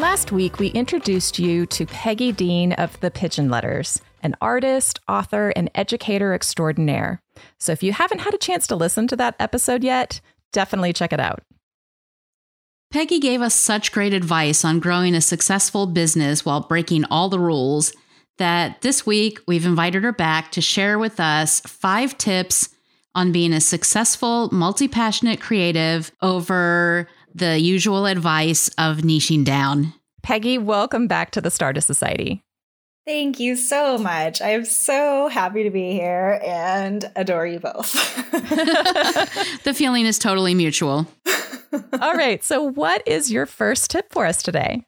Last week, we introduced you to Peggy Dean of the Pigeon Letters, an artist, author, and educator extraordinaire. So if you haven't had a chance to listen to that episode yet, definitely check it out. Peggy gave us such great advice on growing a successful business while breaking all the rules that this week we've invited her back to share with us five tips on being a successful, multi passionate creative over the usual advice of niching down. Peggy, welcome back to the Stardust Society. Thank you so much. I'm so happy to be here and adore you both. the feeling is totally mutual. All right. So, what is your first tip for us today?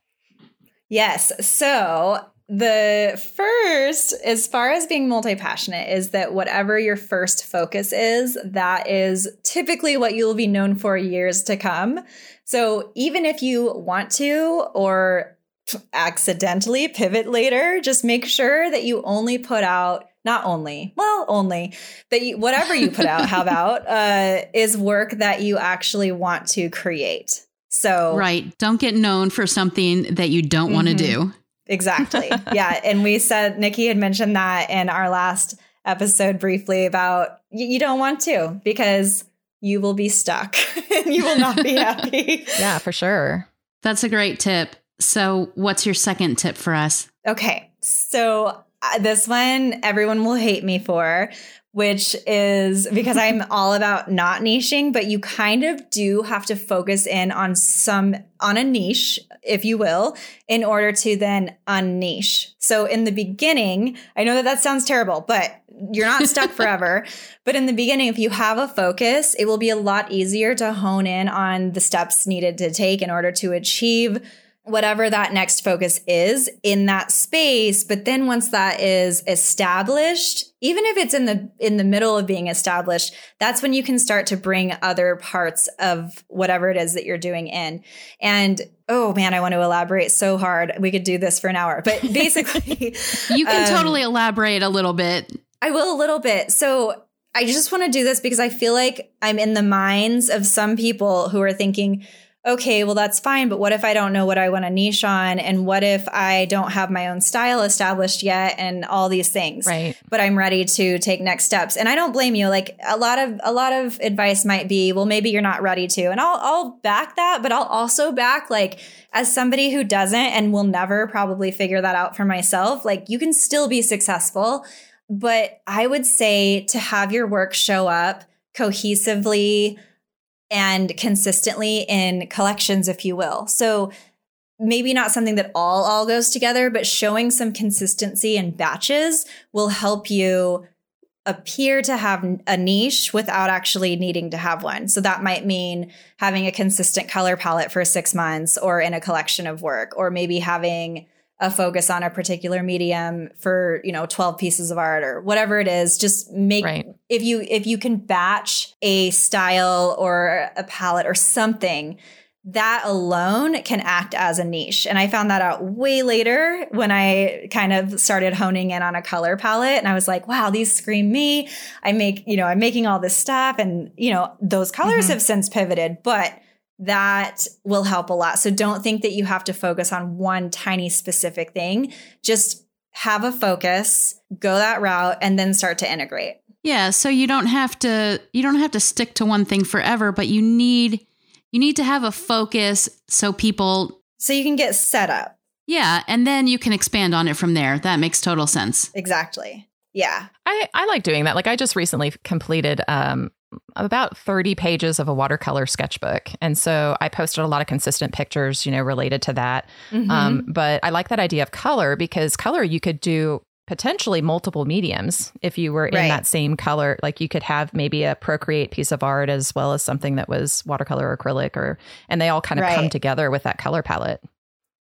Yes. So, the first, as far as being multi passionate, is that whatever your first focus is, that is typically what you'll be known for years to come. So even if you want to or accidentally pivot later, just make sure that you only put out not only, well, only that you, whatever you put out, how about, uh, is work that you actually want to create. So, right. Don't get known for something that you don't mm-hmm. want to do. Exactly. yeah. And we said, Nikki had mentioned that in our last episode briefly about you don't want to because you will be stuck and you will not be happy. yeah, for sure. That's a great tip. So, what's your second tip for us? Okay. So, uh, this one everyone will hate me for, which is because I'm all about not niching, but you kind of do have to focus in on some, on a niche, if you will, in order to then unniche. So in the beginning, I know that that sounds terrible, but you're not stuck forever. but in the beginning, if you have a focus, it will be a lot easier to hone in on the steps needed to take in order to achieve whatever that next focus is in that space. But then once that is established even if it's in the in the middle of being established that's when you can start to bring other parts of whatever it is that you're doing in. And oh man i want to elaborate so hard. We could do this for an hour but basically you can um, totally elaborate a little bit. I will a little bit. So i just want to do this because i feel like i'm in the minds of some people who are thinking okay, well, that's fine. But what if I don't know what I want to niche on? And what if I don't have my own style established yet and all these things? Right. But I'm ready to take next steps. And I don't blame you. Like a lot of, a lot of advice might be, well, maybe you're not ready to. And I'll, I'll back that, but I'll also back like, as somebody who doesn't and will never probably figure that out for myself, like you can still be successful. But I would say to have your work show up cohesively, and consistently in collections, if you will. So maybe not something that all all goes together, but showing some consistency in batches will help you appear to have a niche without actually needing to have one. So that might mean having a consistent color palette for 6 months or in a collection of work or maybe having a focus on a particular medium for you know 12 pieces of art or whatever it is just make right. if you if you can batch a style or a palette or something that alone can act as a niche. And I found that out way later when I kind of started honing in on a color palette. And I was like, wow, these scream me. I make, you know, I'm making all this stuff. And, you know, those colors mm-hmm. have since pivoted. But that will help a lot. So don't think that you have to focus on one tiny specific thing. Just have a focus, go that route, and then start to integrate. Yeah, so you don't have to you don't have to stick to one thing forever, but you need you need to have a focus so people so you can get set up. Yeah, and then you can expand on it from there. That makes total sense. Exactly. Yeah. I, I like doing that. Like I just recently completed um, about 30 pages of a watercolor sketchbook. And so I posted a lot of consistent pictures, you know, related to that. Mm-hmm. Um, but I like that idea of color because color you could do potentially multiple mediums if you were in Right. that same color like you could have maybe a procreate piece of art as well as something that was watercolor or acrylic or and they all kind of come together with that color palette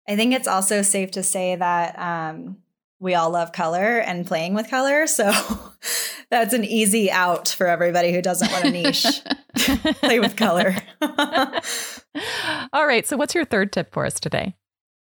I think it's also safe to say that um, we all love color and playing with color. So that's an easy out for everybody who doesn't want a niche. Play with color. all right so what's your third tip for us today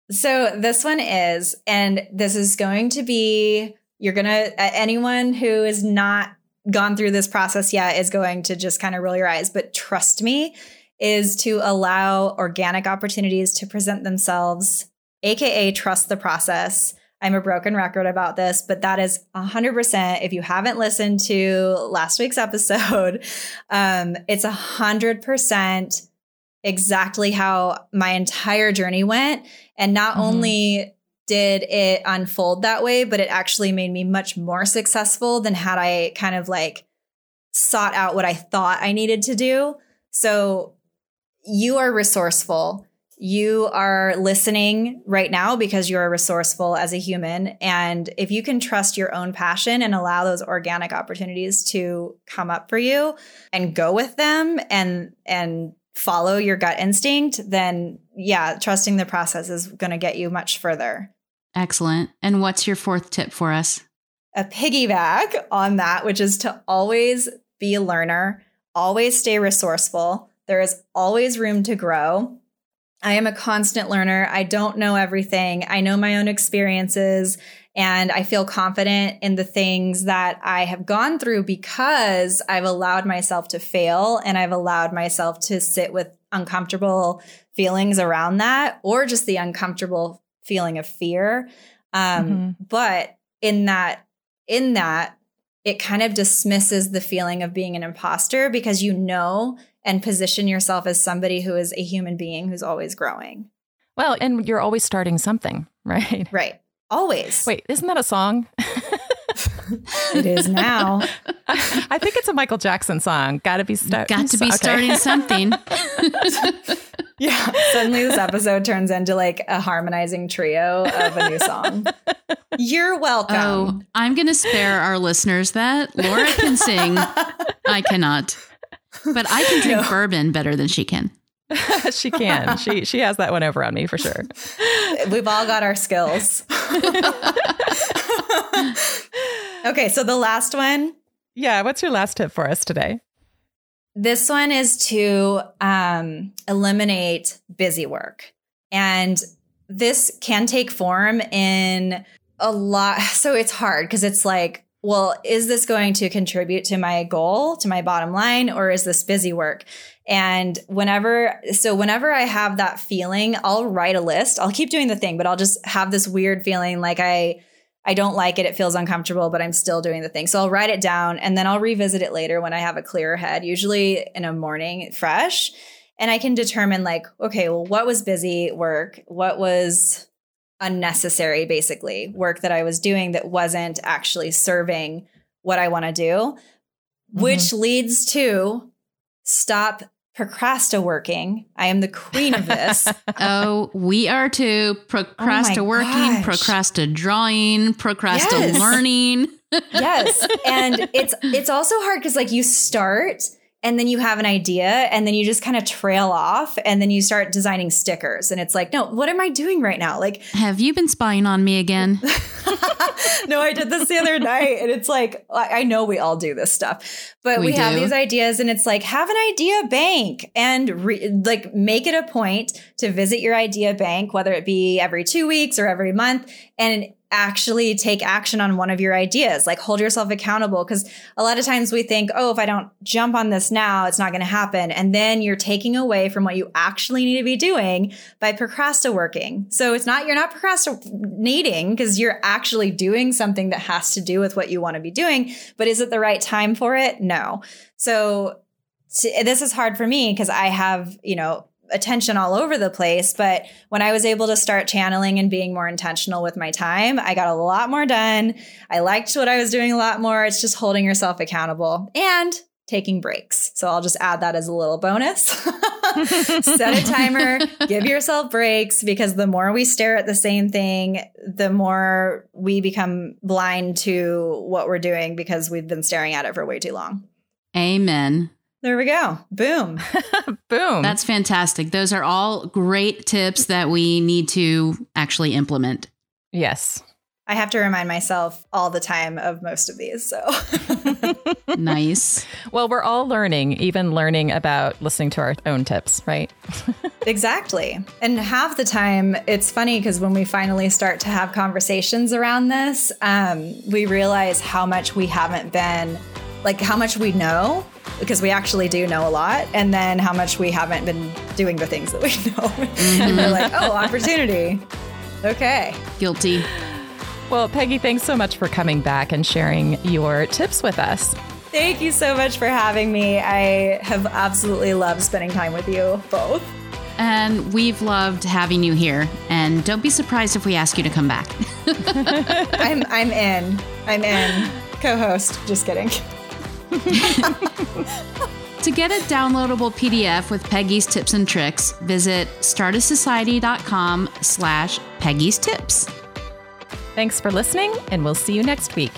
So this one is, and this is going to be, you're going to, anyone who is not gone through this process yet is going to just kind of roll your eyes. But trust me, is to allow organic opportunities to present themselves, AKA trust the process. I'm a broken record about this, but that is 100%. If you haven't listened to last week's episode, um, it's 100% exactly how my entire journey went. And not Mhm. only did it unfold that way, but it actually made me much more successful than had I kind of like sought out what I thought I needed to do. So you are resourceful. You are listening right now because you are resourceful as a human. And if you can trust your own passion and allow those organic opportunities to come up for you and go with them and, and follow your gut instinct, then yeah, trusting the process is going to get you much further. Excellent. And what's your fourth tip for us? a piggyback on that, which is to always be a learner, always stay resourceful. There is always room to grow. I am a constant learner. I don't know everything. I know my own experiences and I feel confident in the things that I have gone through because I've allowed myself to fail and I've allowed myself to sit with uncomfortable feelings around that or just the uncomfortable feeling of fear. Um, Mhm. But in that, in that, it kind of dismisses the feeling of being an imposter because you know and position yourself as somebody who is a human being who's always growing. well and you're always starting something right Right. Always. wait isn't that a song It is now. I think it's a Michael Jackson song. Got to be start. Got to be okay. starting something. yeah. Suddenly this episode turns into like a harmonizing trio of a new song. You're welcome. oh, I'm going to spare our listeners that. Laura can sing. I cannot. But I can drink No. bourbon better than she can. she can. She she has that one over on me for sure. We've all got our skills. okay, so the last one Yeah. What's your last tip for us today? This one is to um, eliminate busy work. And this can take form in a lot. So it's hard because it's like, well, is this going to contribute to my goal, to my bottom line, or is this busy work? And whenever, so whenever I have that feeling, I'll write a list. I'll keep doing the thing, but I'll just have this weird feeling like I, I don't like it. It feels uncomfortable, but I'm still doing the thing. So I'll write it down and then I'll revisit it later when I have a clearer head, usually in a morning fresh. And I can determine, like, okay, well, what was busy work? What was unnecessary, basically, work that I was doing that wasn't actually serving what I want to do, mm-hmm. which leads to stop procrastinating. I am the queen of this. Oh, we are too. Oh gosh. procrasta drawing, procrasta Yes. learning. yes and it's it's also hard because like you start and then you have an idea and then you just kind of trail off and then you start designing stickers and it's like no what am i doing right now like Have you been spying on me again? no i did this the other night and it's like i know we all do this stuff but we, We have these ideas and it's like have an idea bank and re- like make it a point to visit your idea bank whether it be every two weeks or every month and actually take action on one of your ideas like hold yourself accountable. Because a lot of times we think oh if i don't jump on this now it's not going to happen. And then you're taking away from what you actually need to be doing by procrastinating. So it's not you're not procrastinating because you're actually doing something that has to do with what you want to be doing but is it the right time for it? No. So this is hard for me because i have you know attention all over the place. But when I was able to start channeling and being more intentional with my time, I got a lot more done. I liked what I was doing a lot more. It's just holding yourself accountable and taking breaks. So I'll just add that as a little bonus. Set a timer, give yourself breaks because the more we stare at the same thing, the more we become blind to what we're doing because we've been staring at it for way too long. Amen. There we go. Boom. Boom. That's fantastic. Those are all great tips that we need to actually implement. yes. I have to remind myself all the time of most of these. So Nice. Well, we're all learning, even learning about listening to our own tips, right? Exactly. And half the time, it's funny because when we finally start to have conversations around this, um, we realize how much we haven't been, like how much we know, because we actually do know a lot, and then how much we haven't been doing the things that we know. and we're like, mm-hmm. oh, opportunity. Okay. Guilty. Well, Peggy, thanks so much for coming back and sharing your tips with us. Thank you so much for having me. I have absolutely loved spending time with you both. And we've loved having you here. And don't be surprised if we ask you to come back. I'm I'm in. I'm in. Co-host. Just kidding. to get a downloadable PDF with Peggy's tips and tricks, visit stardustsociety.com slash Peggy's tips. Thanks for listening, and we'll see you next week.